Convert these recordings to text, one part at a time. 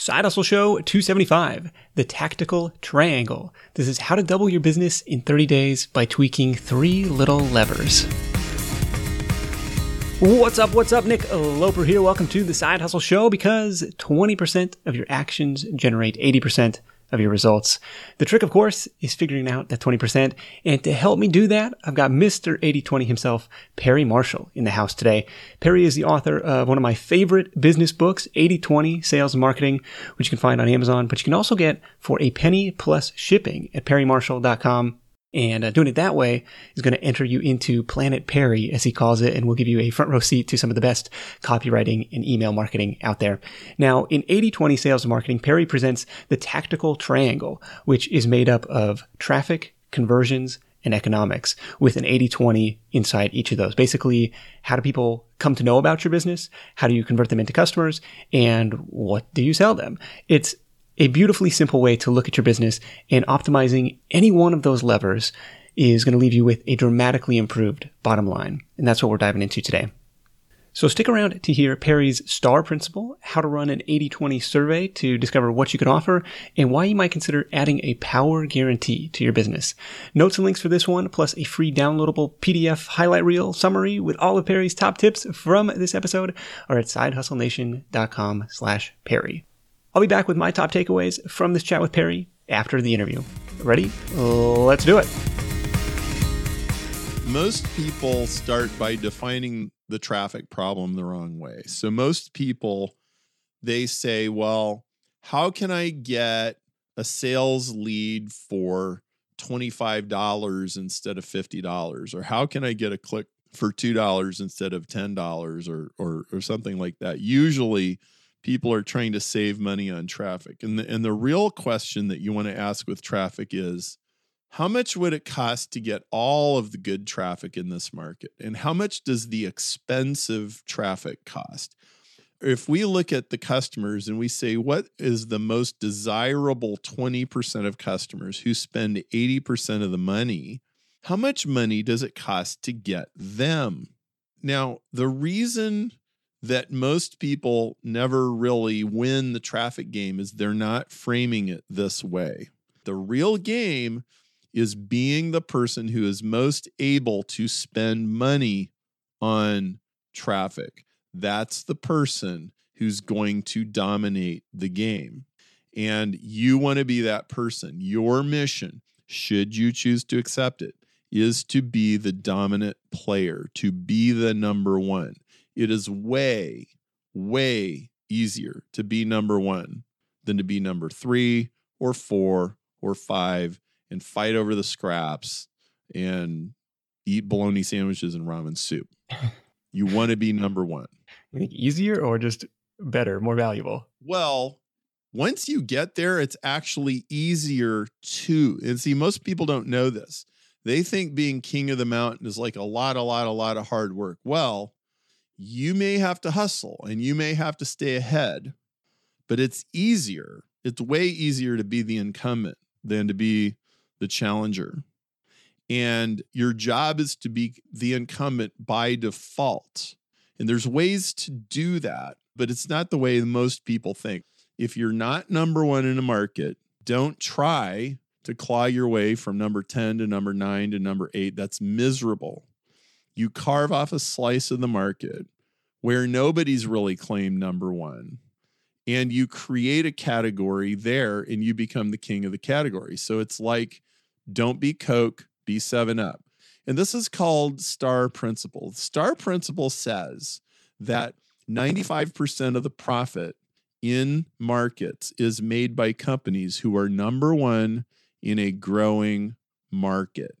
Side Hustle Show 275, the tactical triangle. This is how to double your business in 30 days by tweaking three little levers. What's up? What's up? Nick Loper here. Welcome to the Side Hustle Show because 20% of your actions generate 80% of your results. The trick, of course, is figuring out that 20%. And to help me do that, I've got Mr. 8020 himself, Perry Marshall, in the house today. Perry is the author of one of my favorite business books, 8020 Sales and Marketing, which you can find on Amazon, but you can also get for a penny plus shipping at perrymarshall.com. And uh, doing it that way is going to enter you into Planet Perry, as he calls it, and will give you a front row seat to some of the best copywriting and email marketing out there. Now, in 80-20 sales and marketing, Perry presents the tactical triangle, which is made up of traffic, conversions, and economics with an 80-20 inside each of those. Basically, how do people come to know about your business? How do you convert them into customers? And what do you sell them? It's a beautifully simple way to look at your business and optimizing any one of those levers is going to leave you with a dramatically improved bottom line. And that's what we're diving into today. So stick around to hear Perry's STAR principle, how to run an 80-20 survey to discover what you can offer, and why you might consider adding a power guarantee to your business. Notes and links for this one, plus a free downloadable PDF highlight reel summary with all of Perry's top tips from this episode are at sidehustlenation.com slash Perry. I'll be back with my top takeaways from this chat with Perry after the interview. Ready? Let's do it. Most people start by defining the traffic problem the wrong way. So, most people, they say, well, how can I get a sales lead for $25 instead of $50? Or how can I get a click for $2 instead of $10 or, or, or something like that? Usually, people are trying to save money on traffic. And the, and the real question that you want to ask with traffic is how much would it cost to get all of the good traffic in this market? And how much does the expensive traffic cost? If we look at the customers and we say, what is the most desirable 20% of customers who spend 80% of the money? How much money does it cost to get them? Now, the reason that most people never really win the traffic game is they're not framing it this way. The real game is being the person who is most able to spend money on traffic. That's the person who's going to dominate the game. And you want to be that person. Your mission, should you choose to accept it, is to be the dominant player, to be the number one. It is way, way easier to be number one than to be number three or four or five and fight over the scraps and eat bologna sandwiches and ramen soup. you want to be number one. You think easier or just better, more valuable? Well, once you get there, it's actually easier to. And see, most people don't know this. They think being king of the mountain is like a lot, a lot, a lot of hard work. Well, you may have to hustle and you may have to stay ahead, but it's easier. It's way easier to be the incumbent than to be the challenger. And your job is to be the incumbent by default. And there's ways to do that, but it's not the way most people think. If you're not number one in a market, don't try to claw your way from number 10 to number nine to number eight. That's miserable you carve off a slice of the market where nobody's really claimed number one and you create a category there and you become the king of the category. So it's like don't be Coke, be 7 Up. And this is called star principle. Star principle says that 95% of the profit in markets is made by companies who are number 1 in a growing market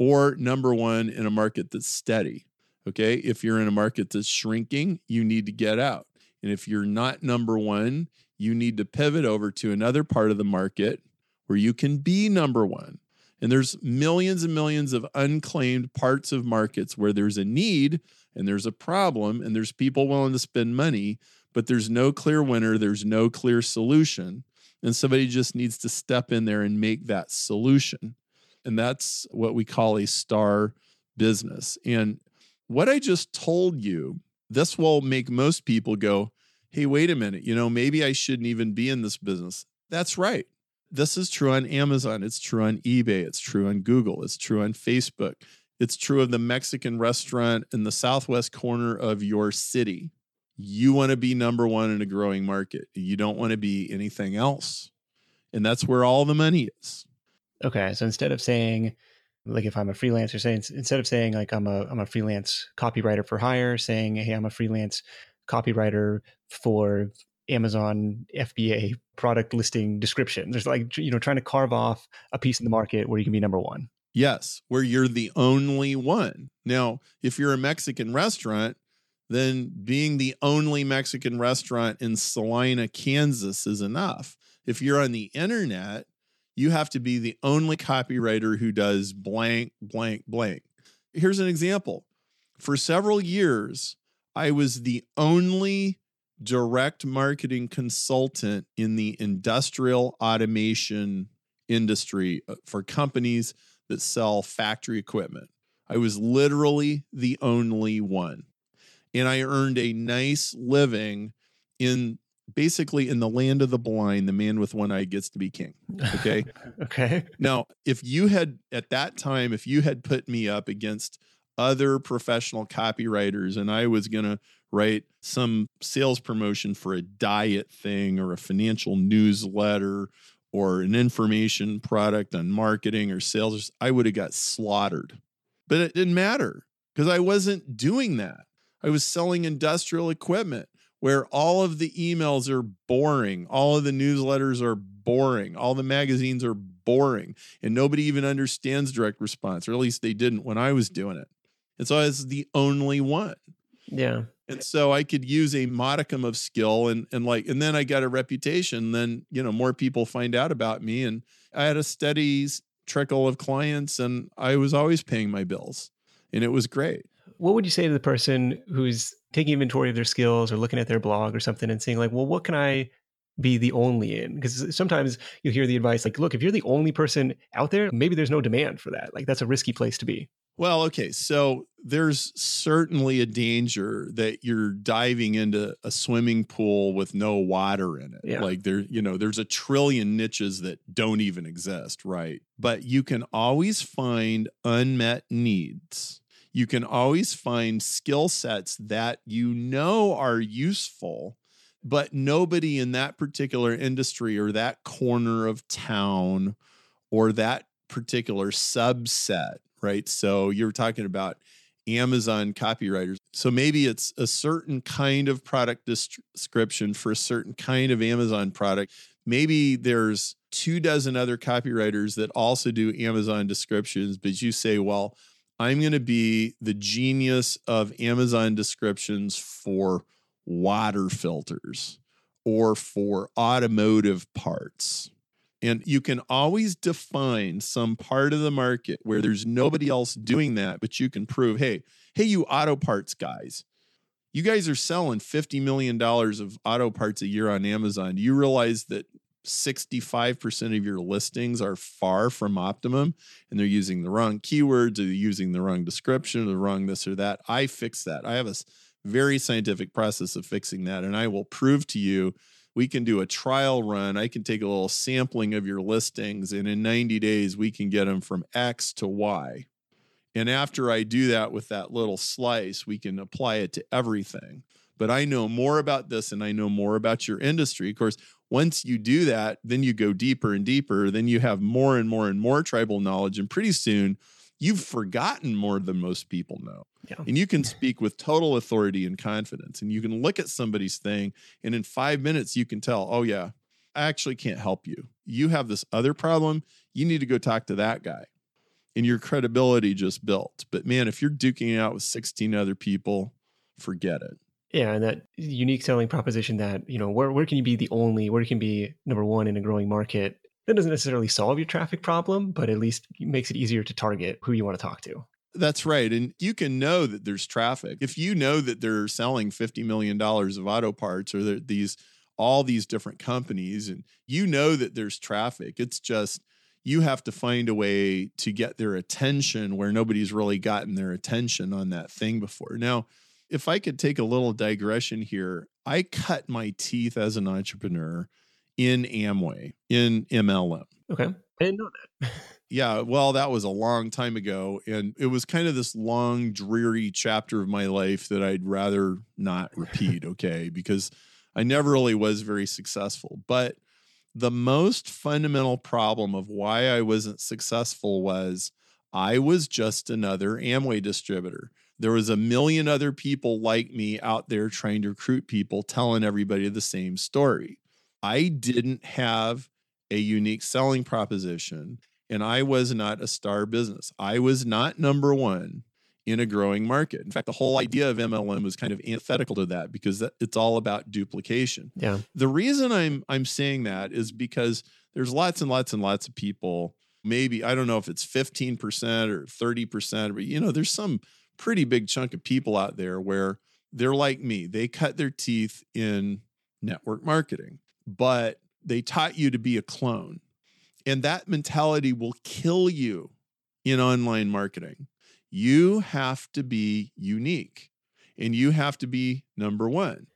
or number one in a market that's steady. Okay. If you're in a market that's shrinking, you need to get out. And if you're not number one, you need to pivot over to another part of the market where you can be number one. And there's millions and millions of unclaimed parts of markets where there's a need and there's a problem and there's people willing to spend money, but there's no clear winner, there's no clear solution. And somebody just needs to step in there and make that solution. And that's what we call a star business. And what I just told you, this will make most people go, hey, wait a minute, you know, maybe I shouldn't even be in this business. That's right. This is true on Amazon. It's true on eBay. It's true on Google. It's true on Facebook. It's true of the Mexican restaurant in the southwest corner of your city. You want to be number one in a growing market. You don't want to be anything else. And that's where all the money is. Okay. So instead of saying, like if I'm a freelancer, saying instead of saying like I'm a I'm a freelance copywriter for hire, saying hey I'm a freelance copywriter for Amazon FBA product listing description. There's like you know trying to carve off a piece in the market where you can be number one. Yes, where you're the only one. Now, if you're a Mexican restaurant, then being the only Mexican restaurant in Salina, Kansas is enough. If you're on the internet, you have to be the only copywriter who does blank, blank, blank. Here's an example. For several years, I was the only direct marketing consultant in the industrial automation industry uh, for companies that sell factory equipment. I was literally the only one. And I earned a nice living in basically in the land of the blind, the man with one eye gets to be king. Okay. okay. Now, if you had at that time, if you had put me up against other professional copywriters and I was going to write some sales promotion for a diet thing or a financial newsletter or an information product on marketing or sales, I would have got slaughtered. But it didn't matter because I wasn't doing that. I was selling industrial equipment where all of the emails are boring, all of the newsletters are boring, all the magazines are boring, and nobody even understands direct response, or at least they didn't when I was doing it. And so I was the only one. Yeah. And so I could use a modicum of skill and and like and then I got a reputation. Then, you know, more people find out about me. And I had a steady trickle of clients and I was always paying my bills. And it was great. What would you say to the person who's taking inventory of their skills or looking at their blog or something and saying, like, well, what can I be the only in? Because sometimes you hear the advice like, look, if you're the only person out there, maybe there's no demand for that. Like that's a risky place to be. Well, okay. So there's certainly a danger that you're diving into a swimming pool with no water in it. Yeah. Like there, you know, there's a trillion niches that don't even exist, right? But you can always find unmet needs. You can always find skill sets that you know are useful, but nobody in that particular industry or that corner of town or that particular subset right? So you're talking about Amazon copywriters. So maybe it's a certain kind of product description for a certain kind of Amazon product. Maybe there's two dozen other copywriters that also do Amazon descriptions, but you say, well, I'm going to be the genius of Amazon descriptions for water filters or for automotive parts and you can always define some part of the market where there's nobody else doing that, but you can prove, hey, hey, you auto parts guys, you guys are selling $50 million of auto parts a year on Amazon. Do you realize that 65% of your listings are far from optimum and they're using the wrong keywords or using the wrong description or the wrong this or that? I fix that. I have a very scientific process of fixing that. And I will prove to you we can do a trial run. I can take a little sampling of your listings, and in 90 days, we can get them from X to Y. And after I do that with that little slice, we can apply it to everything. But I know more about this and I know more about your industry. Of course, once you do that, then you go deeper and deeper. Then you have more and more and more tribal knowledge. And pretty soon, you've forgotten more than most people know. Yeah. And you can speak with total authority and confidence. And you can look at somebody's thing, and in five minutes, you can tell, oh, yeah, I actually can't help you. You have this other problem. You need to go talk to that guy. And your credibility just built. But man, if you're duking it out with 16 other people, forget it. Yeah, and that unique selling proposition that, you know, where, where can you be the only, where can be number one in a growing market that doesn't necessarily solve your traffic problem, but at least makes it easier to target who you want to talk to. That's right. And you can know that there's traffic. If you know that they're selling $50 million of auto parts or these all these different companies and you know that there's traffic, it's just you have to find a way to get their attention where nobody's really gotten their attention on that thing before. Now, if I could take a little digression here, I cut my teeth as an entrepreneur in Amway, in MLM. Okay. I didn't know that. yeah, well, that was a long time ago. And it was kind of this long, dreary chapter of my life that I'd rather not repeat, okay? Because I never really was very successful. But the most fundamental problem of why I wasn't successful was I was just another Amway distributor. There was a million other people like me out there trying to recruit people, telling everybody the same story. I didn't have a unique selling proposition and I was not a star business. I was not number one in a growing market. In fact, the whole idea of MLM was kind of antithetical to that because it's all about duplication. Yeah. The reason I'm I'm saying that is because there's lots and lots and lots of people. Maybe I don't know if it's 15% or 30%, but you know, there's some pretty big chunk of people out there where they're like me. They cut their teeth in network marketing, but they taught you to be a clone. And that mentality will kill you in online marketing. You have to be unique and you have to be number one.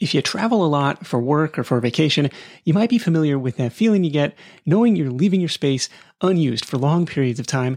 If you travel a lot for work or for vacation, you might be familiar with that feeling you get knowing you're leaving your space unused for long periods of time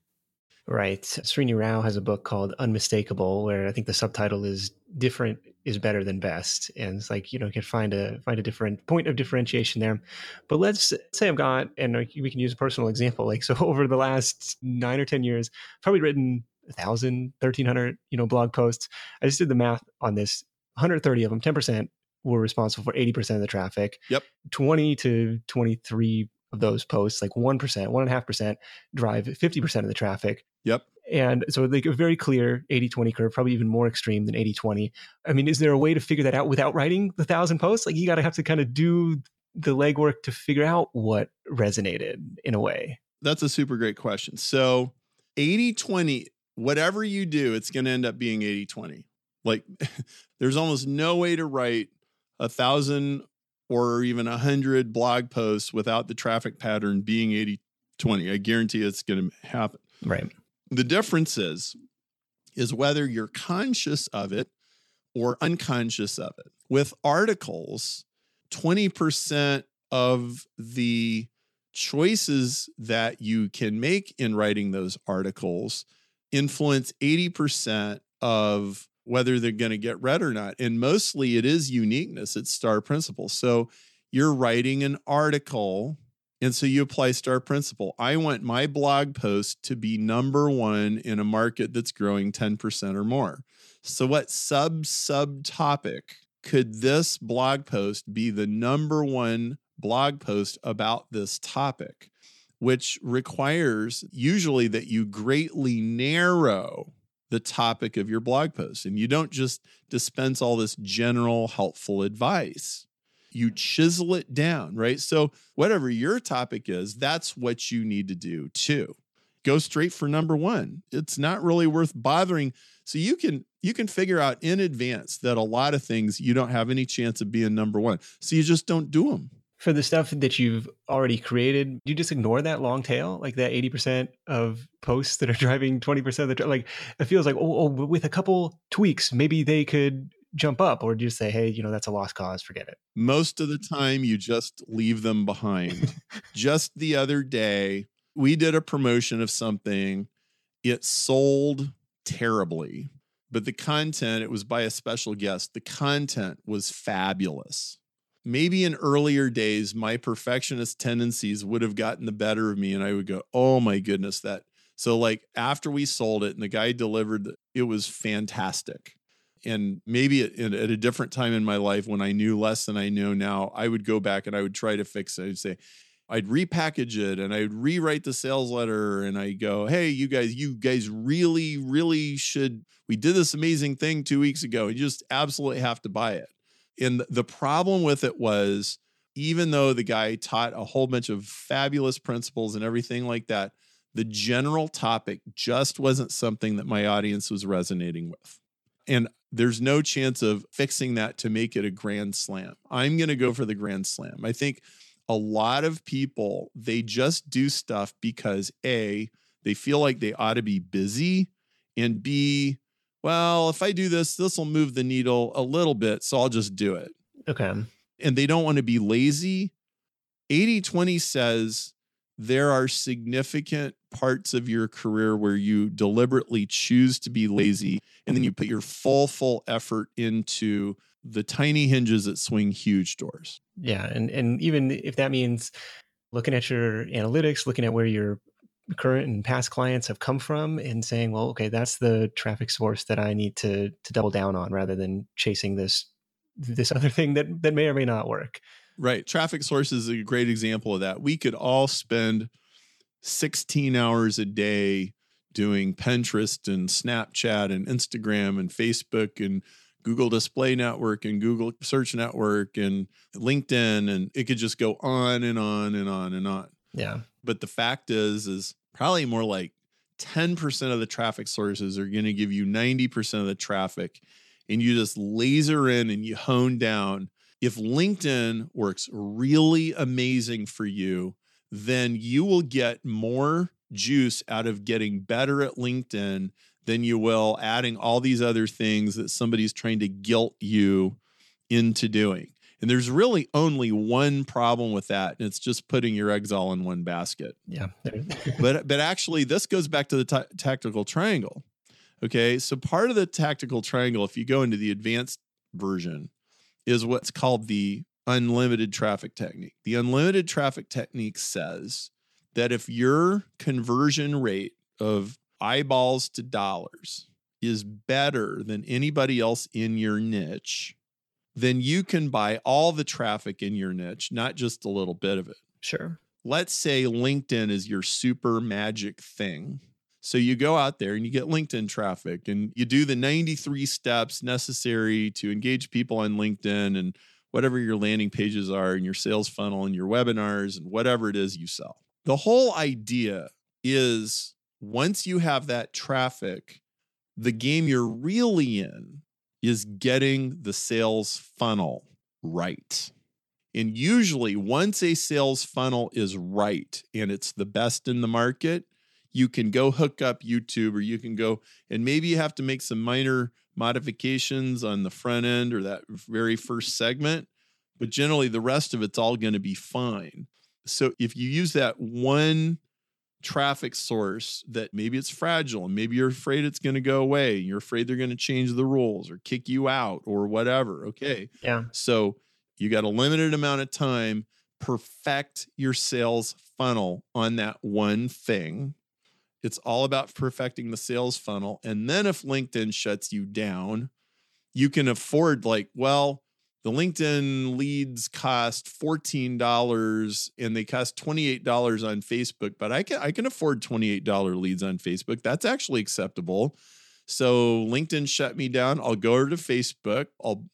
Right. Srini Rao has a book called Unmistakable, where I think the subtitle is "Different is Better Than Best," and it's like you know you can find a find a different point of differentiation there. But let's say I've got, and we can use a personal example. Like so, over the last nine or ten years, I've probably written a thousand, thirteen hundred, you know, blog posts. I just did the math on this. 130 of them, 10% were responsible for 80% of the traffic. Yep. 20 to 23 of those posts, like 1%, 1.5%, drive 50% of the traffic. Yep. And so like a very clear 80-20 curve, probably even more extreme than 80-20. I mean, is there a way to figure that out without writing the thousand posts? Like you got to have to kind of do the legwork to figure out what resonated in a way. That's a super great question. So 80-20, whatever you do, it's going to end up being 80-20. Like there's almost no way to write a thousand or even a hundred blog posts without the traffic pattern being 80-20. I guarantee it's going to happen. Right. The difference is, is whether you're conscious of it or unconscious of it. With articles, 20% of the choices that you can make in writing those articles influence 80% of whether they're going to get read or not. And mostly it is uniqueness, it's star principle. So you're writing an article And so you apply star principle. I want my blog post to be number one in a market that's growing 10% or more. So, what sub sub topic could this blog post be the number one blog post about this topic? Which requires usually that you greatly narrow the topic of your blog post and you don't just dispense all this general helpful advice you chisel it down, right? So, whatever your topic is, that's what you need to do too. Go straight for number 1. It's not really worth bothering. So you can you can figure out in advance that a lot of things you don't have any chance of being number 1. So you just don't do them. For the stuff that you've already created, you just ignore that long tail, like that 80% of posts that are driving 20% of the like it feels like oh, oh with a couple tweaks, maybe they could jump up or do you say hey you know that's a lost cause forget it. Most of the time you just leave them behind. Just the other day we did a promotion of something. It sold terribly but the content it was by a special guest the content was fabulous maybe in earlier days my perfectionist tendencies would have gotten the better of me and i would go oh my goodness that so like after we sold it and the guy delivered it was fantastic and maybe at, a different time in my life when I knew less than I know now, I would go back and I would try to fix it. I'd say, I'd repackage it and I'd rewrite the sales letter and I go, hey, you guys, you guys really, really should. We did this amazing thing two weeks ago. You just absolutely have to buy it. And the problem with it was, even though the guy taught a whole bunch of fabulous principles and everything like that, the general topic just wasn't something that my audience was resonating with. And there's no chance of fixing that to make it a grand slam. I'm going to go for the grand slam. I think a lot of people, they just do stuff because A, they feel like they ought to be busy, and B, well, if I do this, this will move the needle a little bit. So I'll just do it. Okay. And they don't want to be lazy. 80 20 says there are significant parts of your career where you deliberately choose to be lazy and then you put your full full effort into the tiny hinges that swing huge doors yeah and and even if that means looking at your analytics looking at where your current and past clients have come from and saying well okay that's the traffic source that i need to to double down on rather than chasing this this other thing that that may or may not work right traffic source is a great example of that we could all spend 16 hours a day doing Pinterest and Snapchat and Instagram and Facebook and Google Display Network and Google Search Network and LinkedIn and it could just go on and on and on and on. Yeah. But the fact is is probably more like 10% of the traffic sources are going to give you 90% of the traffic and you just laser in and you hone down. If LinkedIn works really amazing for you, then you will get more juice out of getting better at LinkedIn than you will adding all these other things that somebody's trying to guilt you into doing. And there's really only one problem with that, and it's just putting your eggs all in one basket. Yeah. but but actually, this goes back to the t- tactical triangle. Okay, so part of the tactical triangle, if you go into the advanced version, is what's called the unlimited traffic technique. The unlimited traffic technique says that if your conversion rate of eyeballs to dollars is better than anybody else in your niche, then you can buy all the traffic in your niche, not just a little bit of it. Sure. Let's say LinkedIn is your super magic thing. So you go out there and you get LinkedIn traffic and you do the 93 steps necessary to engage people on LinkedIn and whatever your landing pages are and your sales funnel and your webinars and whatever it is you sell. The whole idea is once you have that traffic, the game you're really in is getting the sales funnel right. And usually, once a sales funnel is right and it's the best in the market, you can go hook up YouTube or you can go and maybe you have to make some minor modifications on the front end or that very first segment, but generally the rest of it's all going to be fine. So if you use that one traffic source that maybe it's fragile and maybe you're afraid it's going to go away, you're afraid they're going to change the rules or kick you out or whatever, okay? Yeah. So you got a limited amount of time perfect your sales funnel on that one thing. It's all about perfecting the sales funnel. And then if LinkedIn shuts you down, you can afford, like, well, the LinkedIn leads cost $14 and they cost $28 on Facebook, but I can I can afford $28 leads on Facebook. That's actually acceptable. So LinkedIn shut me down. I'll go to Facebook. I'll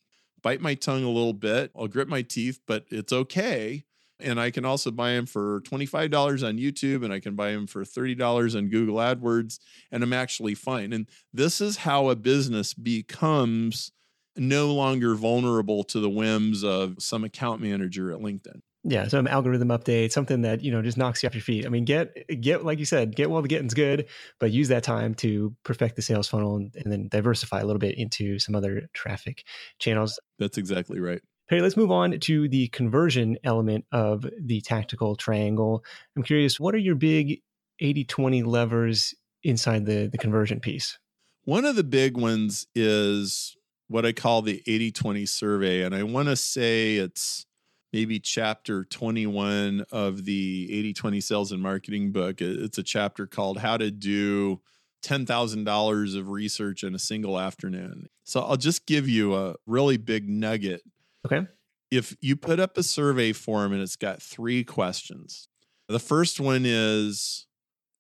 bite my tongue a little bit. I'll grit my teeth, but it's okay. And I can also buy them for $25 on YouTube and I can buy them for $30 on Google AdWords and I'm actually fine. And this is how a business becomes no longer vulnerable to the whims of some account manager at LinkedIn. Yeah, some algorithm update, something that you know just knocks you off your feet. I mean, get get like you said, get while the getting's good, but use that time to perfect the sales funnel and, and then diversify a little bit into some other traffic channels. That's exactly right. Hey, let's move on to the conversion element of the tactical triangle. I'm curious, what are your big 80 20 levers inside the, the conversion piece? One of the big ones is what I call the 80 20 survey. And I want to say it's maybe chapter 21 of the 80 20 sales and marketing book. It's a chapter called How to Do $10,000 of Research in a Single Afternoon. So I'll just give you a really big nugget Okay. If you put up a survey form and it's got three questions, the first one is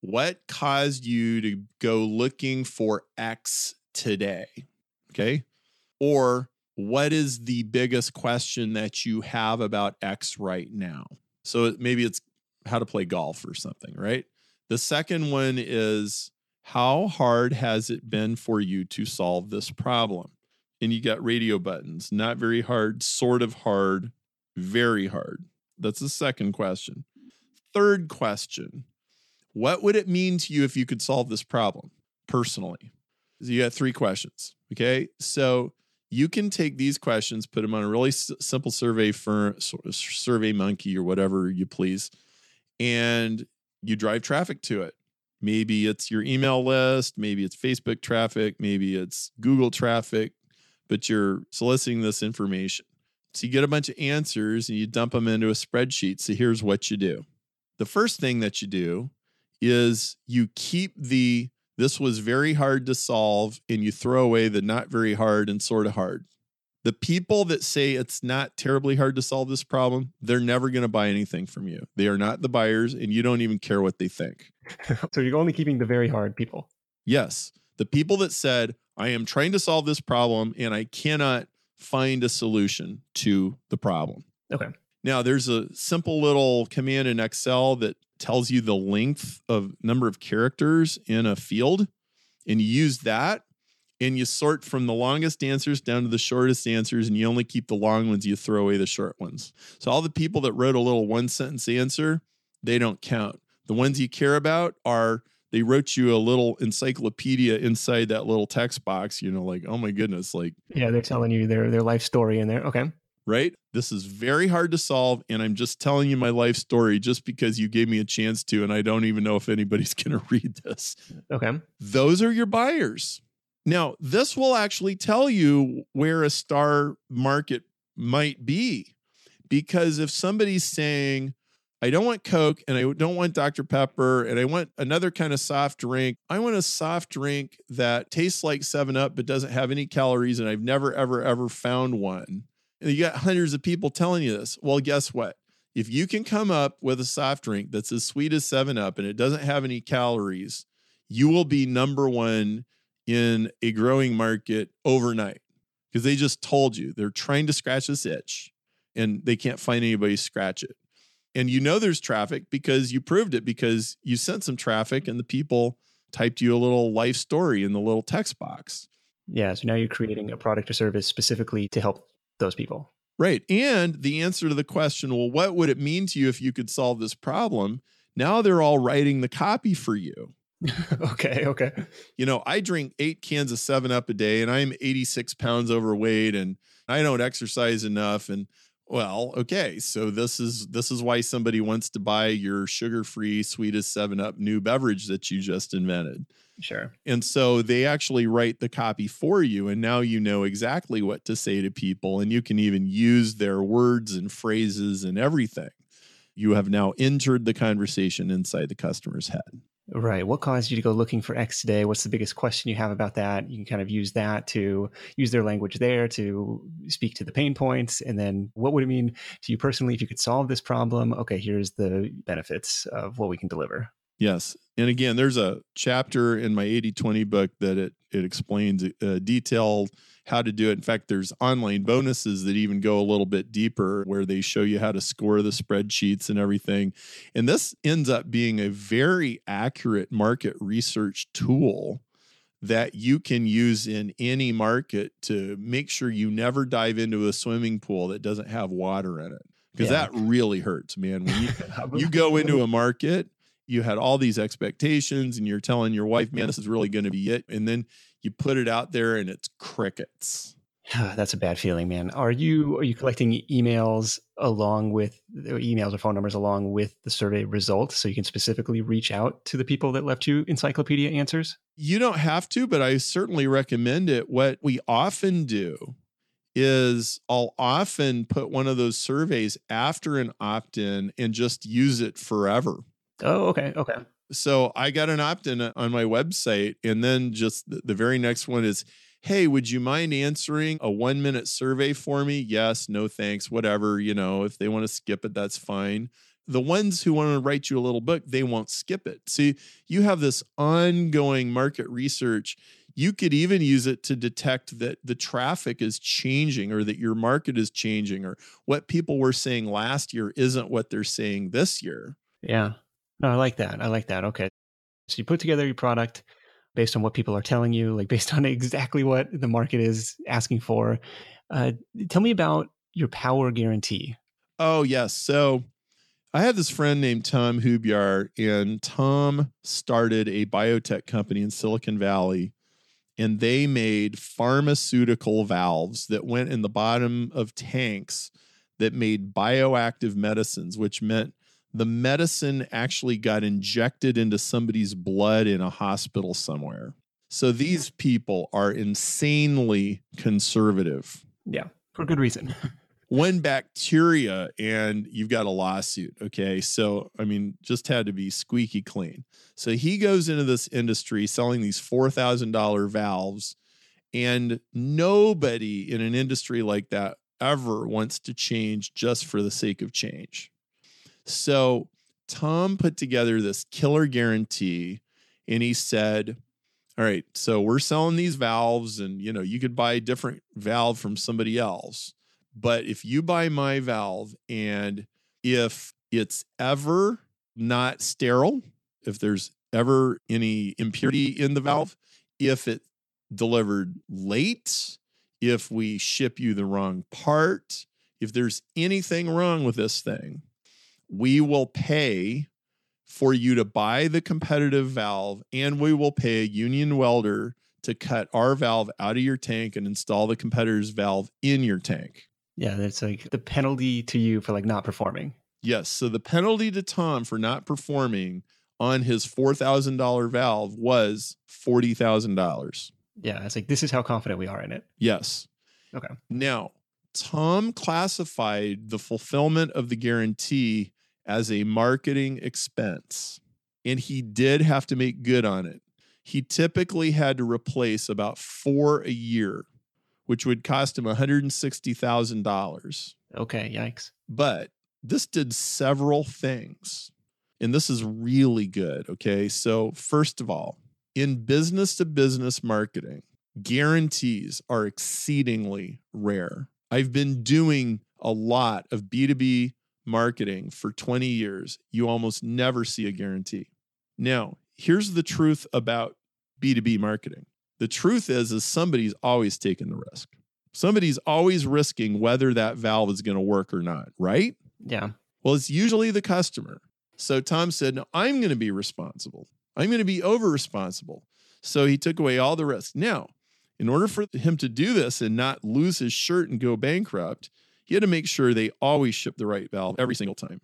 what caused you to go looking for X today? Okay. Or what is the biggest question that you have about X right now? So maybe it's how to play golf or something, right? The second one is how hard has it been for you to solve this problem? and you got radio buttons. Not very hard, sort of hard, very hard. That's the second question. Third question What would it mean to you if you could solve this problem personally? So you got three questions. Okay. So you can take these questions, put them on a really s- simple survey for survey monkey or whatever you please, and you drive traffic to it. Maybe it's your email list, maybe it's Facebook traffic, maybe it's Google traffic, but you're soliciting this information. So you get a bunch of answers and you dump them into a spreadsheet. So here's what you do. The first thing that you do is you keep the this was very hard to solve and you throw away the not very hard and sort of hard. The people that say it's not terribly hard to solve this problem, they're never going to buy anything from you. They are not the buyers and you don't even care what they think. so you're only keeping the very hard people. Yes. The people that said, I am trying to solve this problem and I cannot find a solution to the problem. Okay. Now, there's a simple little command in Excel that tells you the length of number of characters in a field, and you use that and you sort from the longest answers down to the shortest answers, and you only keep the long ones, you throw away the short ones. So, all the people that wrote a little one sentence answer, they don't count. The ones you care about are they wrote you a little encyclopedia inside that little text box, you know, like, oh my goodness, like Yeah, they're telling you their their life story in there. Okay. Right? This is very hard to solve. And I'm just telling you my life story just because you gave me a chance to. And I don't even know if anybody's going to read this. Okay. Those are your buyers. Now, this will actually tell you where a star market might be. Because if somebody's saying, I don't want Coke and I don't want Dr. Pepper and I want another kind of soft drink. I want a soft drink that tastes like 7 Up but doesn't have any calories and I've never, ever, ever found one. And you got hundreds of people telling you this. Well, guess what? If you can come up with a soft drink that's as sweet as 7 Up and it doesn't have any calories, you will be number one in a growing market overnight because they just told you they're trying to scratch this itch and they can't find anybody to scratch it and you know there's traffic because you proved it because you sent some traffic and the people typed you a little life story in the little text box. Yeah. So now you're creating a product or service specifically to help those people. Right. And the answer to the question, well, what would it mean to you if you could solve this problem? Now they're all writing the copy for you. okay. Okay. You know, I drink eight cans of 7 Up a day and I'm 86 pounds overweight and I don't exercise enough. And well, okay. So this is this is why somebody wants to buy your sugar-free sweetest 7-Up new beverage that you just invented. Sure. And so they actually write the copy for you and now you know exactly what to say to people and you can even use their words and phrases and everything. you have now entered the conversation inside the customer's head. Right. What caused you to go looking for X today? What's the biggest question you have about that? You can kind of use that to use their language there to speak to the pain points. And then what would it mean to you personally if you could solve this problem? Okay, here's the benefits of what we can deliver. Yes. And again, there's a chapter in my 80 20 book that it, it explains uh, detailed how to do it. In fact, there's online bonuses that even go a little bit deeper where they show you how to score the spreadsheets and everything. And this ends up being a very accurate market research tool that you can use in any market to make sure you never dive into a swimming pool that doesn't have water in it. Because yeah. that really hurts, man. When you, you go into a market you had all these expectations and you're telling your wife, man, this is really going to be it. And then you put it out there and it's crickets. That's a bad feeling, man. Are you are you collecting emails along with uh, emails or phone numbers along with the survey results so you can specifically reach out to the people that left you encyclopedia answers? You don't have to, but I certainly recommend it. What we often do is I'll often put one of those surveys after an opt-in and just use it forever. Oh, okay. Okay. So I got an opt in uh, on my website. And then just the very next one is, Hey, would you mind answering a one minute survey for me? Yes, no thanks, whatever. You know, if they want to skip it, that's fine. The ones who want to write you a little book, they won't skip it. See, you have this ongoing market research. You could even use it to detect that the traffic is changing or that your market is changing or what people were saying last year isn't what they're saying this year. Yeah. No, I like that. I like that. Okay. So you put together your product based on what people are telling you, like based on exactly what the market is asking for. Uh, tell me about your power guarantee. Oh, yes. So I had this friend named Tom Hubyar, and Tom started a biotech company in Silicon Valley. And they made pharmaceutical valves that went in the bottom of tanks that made bioactive medicines, which meant the medicine actually got injected into somebody's blood in a hospital somewhere. So these people are insanely conservative. Yeah, for good reason. when bacteria, and you've got a lawsuit. Okay. So, I mean, just had to be squeaky clean. So he goes into this industry selling these $4,000 valves, and nobody in an industry like that ever wants to change just for the sake of change. So Tom put together this killer guarantee and he said, all right, so we're selling these valves and you know, you could buy a different valve from somebody else. But if you buy my valve and if it's ever not sterile, if there's ever any impurity in the valve, if it delivered late, if we ship you the wrong part, if there's anything wrong with this thing, we will pay for you to buy the competitive valve and we will pay a union welder to cut our valve out of your tank and install the competitor's valve in your tank. Yeah, that's like the penalty to you for like not performing. Yes, so the penalty to Tom for not performing on his $4,000 valve was $40,000. Yeah, it's like this is how confident we are in it. Yes. Okay. Now, Tom classified the fulfillment of the guarantee as a marketing expense. And he did have to make good on it. He typically had to replace about four a year, which would cost him $160,000. Okay, yikes. But this did several things. And this is really good. Okay. So, first of all, in business to business marketing, guarantees are exceedingly rare. I've been doing a lot of B2B marketing for 20 years, you almost never see a guarantee. Now, here's the truth about B2B marketing. The truth is is somebody's always taking the risk. Somebody's always risking whether that valve is going to work or not, right? Yeah. Well, it's usually the customer. So Tom said, "No, I'm going to be responsible. I'm going to be over responsible." So he took away all the risk. Now, in order for him to do this and not lose his shirt and go bankrupt, he had to make sure they always ship the right valve every single time.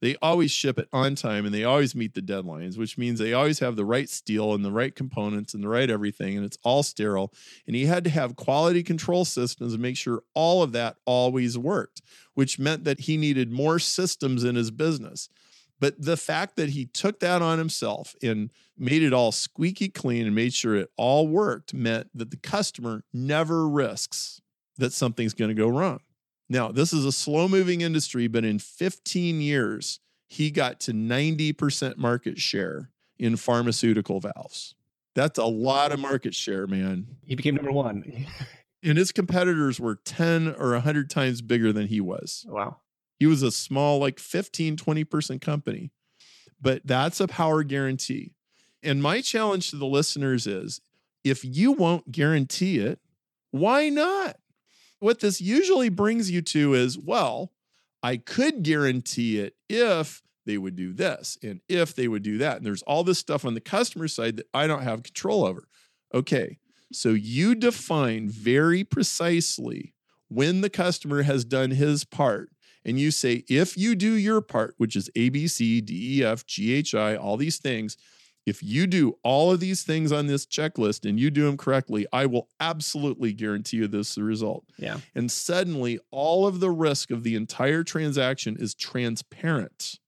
they always ship it on time and they always meet the deadlines, which means they always have the right steel and the right components and the right everything, and it's all sterile. And he had to have quality control systems and make sure all of that always worked, which meant that he needed more systems in his business. But the fact that he took that on himself and made it all squeaky clean and made sure it all worked meant that the customer never risks that something's going to go wrong. Now, this is a slow moving industry, but in 15 years, he got to 90% market share in pharmaceutical valves. That's a lot of market share, man. He became number one. and his competitors were 10 or 100 times bigger than he was. Oh, wow. He was a small, like 15, 20% company. But that's a power guarantee. And my challenge to the listeners is if you won't guarantee it, why not? What this usually brings you to is, well, I could guarantee it if they would do this and if they would do that. And there's all this stuff on the customer side that I don't have control over. Okay. So you define very precisely when the customer has done his part and you say, if you do your part, which is A, B, C, D, E, F, G, H, I, all these things, if you do all of these things on this checklist and you do them correctly, I will absolutely guarantee you this result. Yeah. And suddenly, all of the risk of the entire transaction is transparent.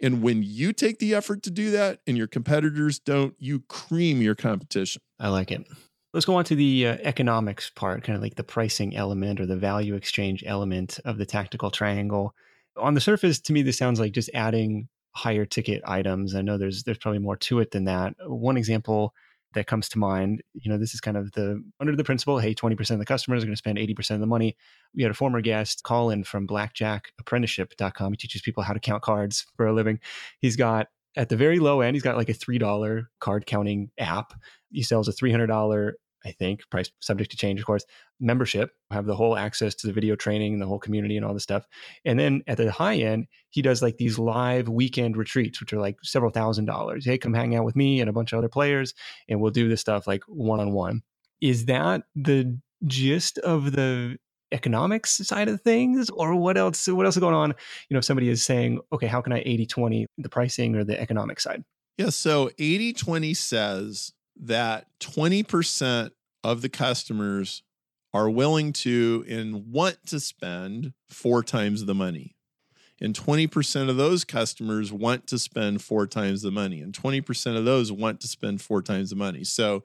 And when you take the effort to do that and your competitors don't, you cream your competition. I like it. Let's go on to the uh, economics part, kind of like the pricing element or the value exchange element of the tactical triangle. On the surface, to me, this sounds like just adding higher ticket items. I know there's there's probably more to it than that. One example that comes to mind, you know, this is kind of the under the principle, hey, 20% of the customers are going to spend 80% of the money. We had a former guest, Colin from blackjackapprenticeship.com. He teaches people how to count cards for a living. He's got at the very low end, he's got like a $3 card counting app. He sells a $300 I think, price subject to change, of course, membership, have the whole access to the video training and the whole community and all this stuff. And then at the high end, he does like these live weekend retreats, which are like several thousand dollars. Hey, come hang out with me and a bunch of other players, and we'll do this stuff like one on one. Is that the gist of the economics side of things or what else what else is going on you know if somebody is saying okay how can i 80 20 the pricing or the economic side yeah so 80 20 says that 20% of the customers are willing to and want to spend four times the money. And 20% of those customers want to spend four times the money. And 20% of those want to spend four times the money. So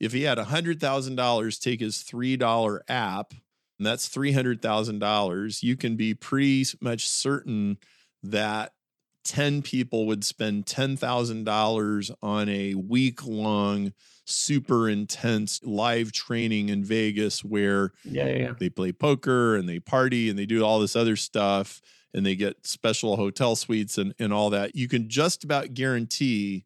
if he had $100,000 take his $3 app, and that's $300,000, you can be pretty much certain that 10 people would spend $10,000 on a week long, super intense live training in Vegas where yeah, yeah, yeah. they play poker and they party and they do all this other stuff and they get special hotel suites and, and all that. You can just about guarantee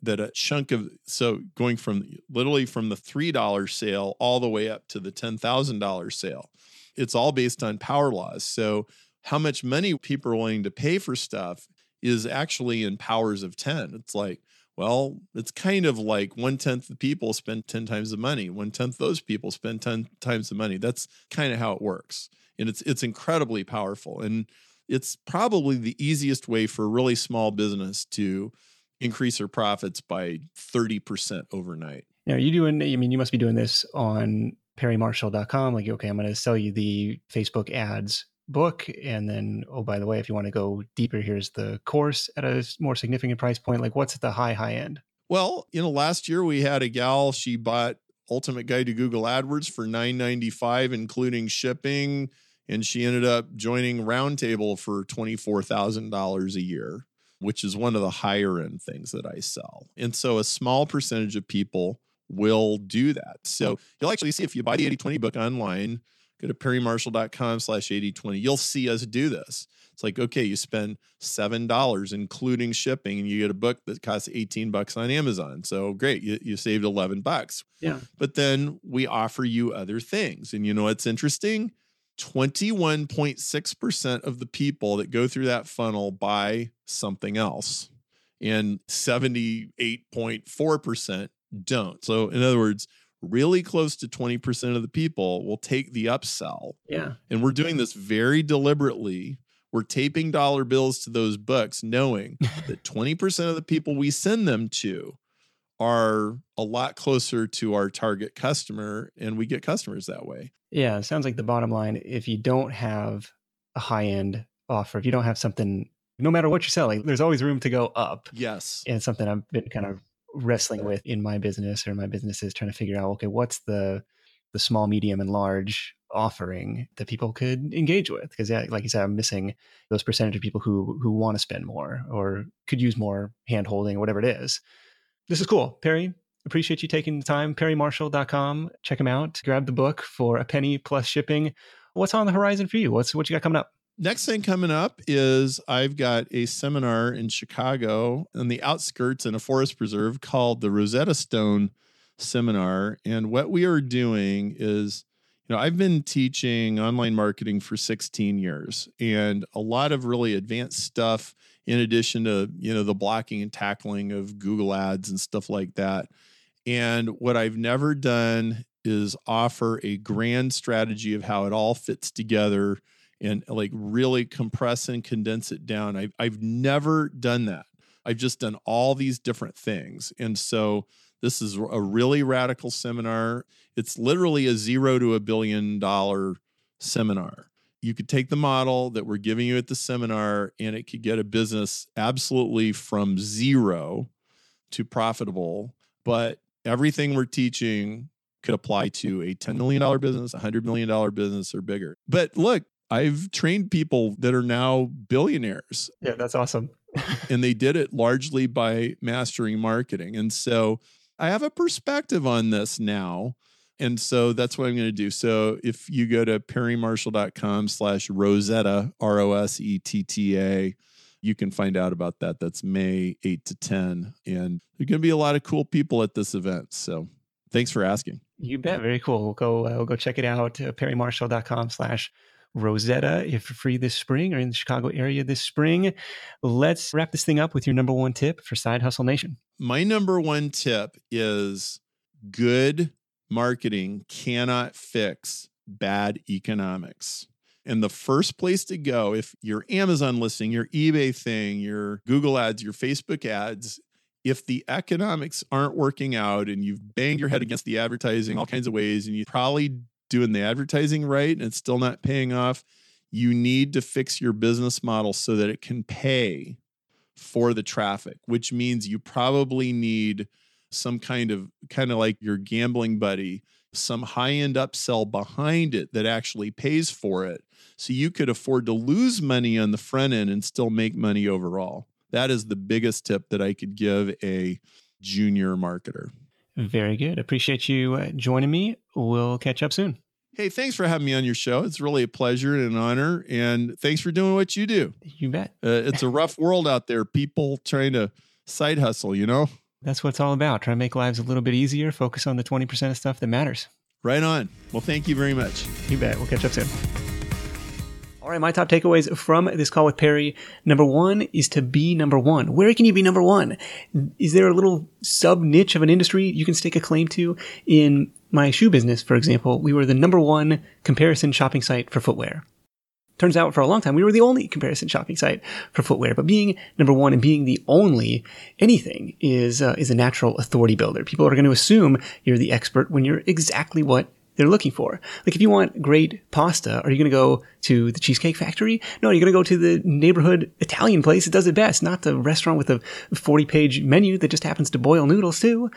that a chunk of so going from literally from the $3 sale all the way up to the $10,000 sale. It's all based on power laws. So how much money people are willing to pay for stuff is actually in powers of 10. It's like, well, it's kind of like one tenth the people spend 10 times the money. One tenth those people spend 10 times the money. That's kind of how it works. And it's it's incredibly powerful. And it's probably the easiest way for a really small business to increase their profits by 30% overnight. Now, you doing, I mean, you must be doing this on perrymarshall.com. Like, okay, I'm going to sell you the Facebook ads book and then oh by the way if you want to go deeper here's the course at a more significant price point like what's at the high high end? Well you know last year we had a gal she bought ultimate guide to google adwords for 995 including shipping and she ended up joining roundtable for $24000 a year which is one of the higher end things that i sell. And so a small percentage of people will do that. So you'll actually see if you buy the 8020 book online go to perrymarshall.com slash 8020. You'll see us do this. It's like, okay, you spend $7 including shipping and you get a book that costs 18 bucks on Amazon. So great, you, you saved 11 bucks. Yeah. But then we offer you other things. And you know what's interesting? 21.6% of the people that go through that funnel buy something else. And 78.4% don't. So in other words, really close to 20% of the people will take the upsell. Yeah. And we're doing this very deliberately. we're taping dollar bills to those books, knowing that 20% of the people we send them to are a lot closer to our target customer and we get customers that way. Yeah, it sounds like the bottom line if you don't have a high end offer, if you don't have something, no matter what you're selling, there's always room to go up. Yes. And something I've been kind of wrestling with in my business or my businesses, trying to figure out, okay, what's the the small, medium, and large offering that people could engage with? Because yeah like you said i'm missing those percentage of people who who want to spend more or could use more hand holding or whatever it is. This is cool. Perry appreciate you taking the time. perrymarshall.com check him out. Grab the book for a penny plus shipping. What's on the horizon for you? What's what you got coming up Next thing coming up is I've got a seminar in Chicago on the outskirts in a forest preserve called the Rosetta Stone Seminar. And what we are doing is you know, I've been teaching online marketing for 16 years and a lot of really advanced stuff in addition to, you know, the blocking and tackling of Google ads and stuff like that. And what I've never done is offer a grand strategy of how it all fits together and like really compress and condense it down. I've, I've never done that. I've just done all these different things. And so this is a really radical seminar. It's literally a zero to a billion dollar seminar. You could take the model that we're giving you at the seminar and it could get a business absolutely from zero to profitable. But everything we're teaching could apply to a $10 million business, a $100 million business, or bigger. But look, I've trained people that are now billionaires. Yeah, that's awesome. and they did it largely by mastering marketing. And so I have a perspective on this now. And so that's what I'm going to do. So if you go to perrymarshall.com slash Rosetta, R O S E T T A, you can find out about that. That's May 8 to 10. And there's going to be a lot of cool people at this event. So thanks for asking. You bet. Very cool. We'll go, uh, we'll go check it out. Uh, perrymarshall.com slash Rosetta if free this spring or in the Chicago area this spring. Let's wrap this thing up with your number one tip for Side Hustle Nation. My number one tip is good marketing cannot fix bad economics. And the first place to go, if your Amazon listing, your eBay thing, your Google ads, your Facebook ads, if the economics aren't working out and you've banged your head against the advertising all kinds of ways and you probably doing the advertising right and it's still not paying off, you need to fix your business model so that it can pay for the traffic, which means you probably need some kind of kind of like your gambling buddy, some high-end upsell behind it that actually pays for it. So you could afford to lose money on the front end and still make money overall. That is the biggest tip that I could give a junior marketer. Very good. Appreciate you uh, joining me. We'll catch up soon. Hey, thanks for having me on your show. It's really a pleasure and an honor. And thanks for doing what you do. You bet. Uh, it's a rough world out there. People trying to side hustle, you know? That's what it's all about. Try to make lives a little bit easier, focus on the 20% of stuff that matters. Right on. Well, thank you very much. You bet. We'll catch up soon. All right, my top takeaways from this call with Perry. Number one is to be number one. Where can you be number one? Is there a little sub niche of an industry you can stake a claim to? In my shoe business, for example, we were the number one comparison shopping site for footwear. Turns out for a long time, we were the only comparison shopping site for footwear, but being number one and being the only anything is, uh, is a natural authority builder. People are going to assume you're the expert when you're exactly what they're looking for. Like if you want great pasta, are you going to go to the Cheesecake Factory? No, you're going to go to the neighborhood Italian place that does it best, not the restaurant with a 40 page menu that just happens to boil noodles too.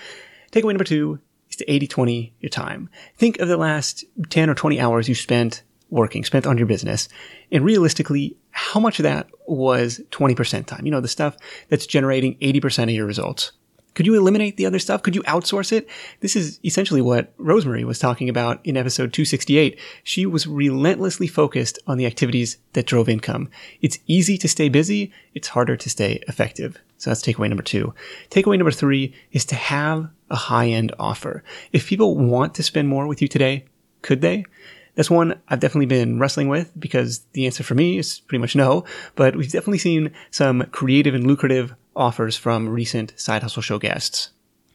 Takeaway number two is to 80-20 your time. Think of the last 10 or 20 hours you spent working, spent on your business, and realistically, how much of that was 20% time? You know, the stuff that's generating 80% of your results. Could you eliminate the other stuff? Could you outsource it? This is essentially what Rosemary was talking about in episode 268. She was relentlessly focused on the activities that drove income. It's easy to stay busy. It's harder to stay effective. So that's takeaway number two. Takeaway number three is to have a high end offer. If people want to spend more with you today, could they? That's one I've definitely been wrestling with because the answer for me is pretty much no, but we've definitely seen some creative and lucrative offers from recent Side Hustle Show guests.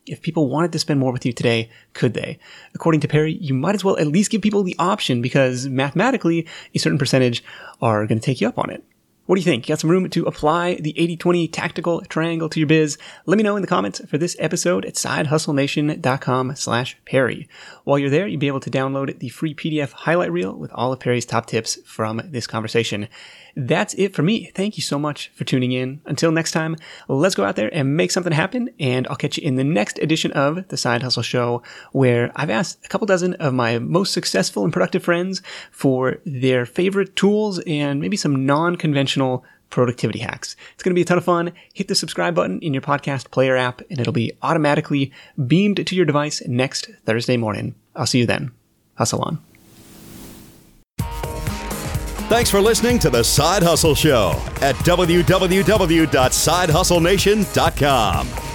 If people wanted to spend more with you today, could they? According to Perry, you might as well at least give people the option because mathematically, a certain percentage are going to take you up on it. What do you think? You got some room to apply the 80-20 tactical triangle to your biz? Let me know in the comments for this episode at sidehustlenation.com slash Perry. While you're there, you'll be able to download the free PDF highlight reel with all of Perry's top tips from this conversation. That's it for me. Thank you so much for tuning in. Until next time, let's go out there and make something happen. And I'll catch you in the next edition of the Side Hustle Show, where I've asked a couple dozen of my most successful and productive friends for their favorite tools and maybe some non-conventional productivity hacks. It's going to be a ton of fun. Hit the subscribe button in your podcast player app and it'll be automatically beamed to your device next Thursday morning. I'll see you then. Hustle on. Thanks for listening to the Side Hustle Show at www.sidehustlenation.com.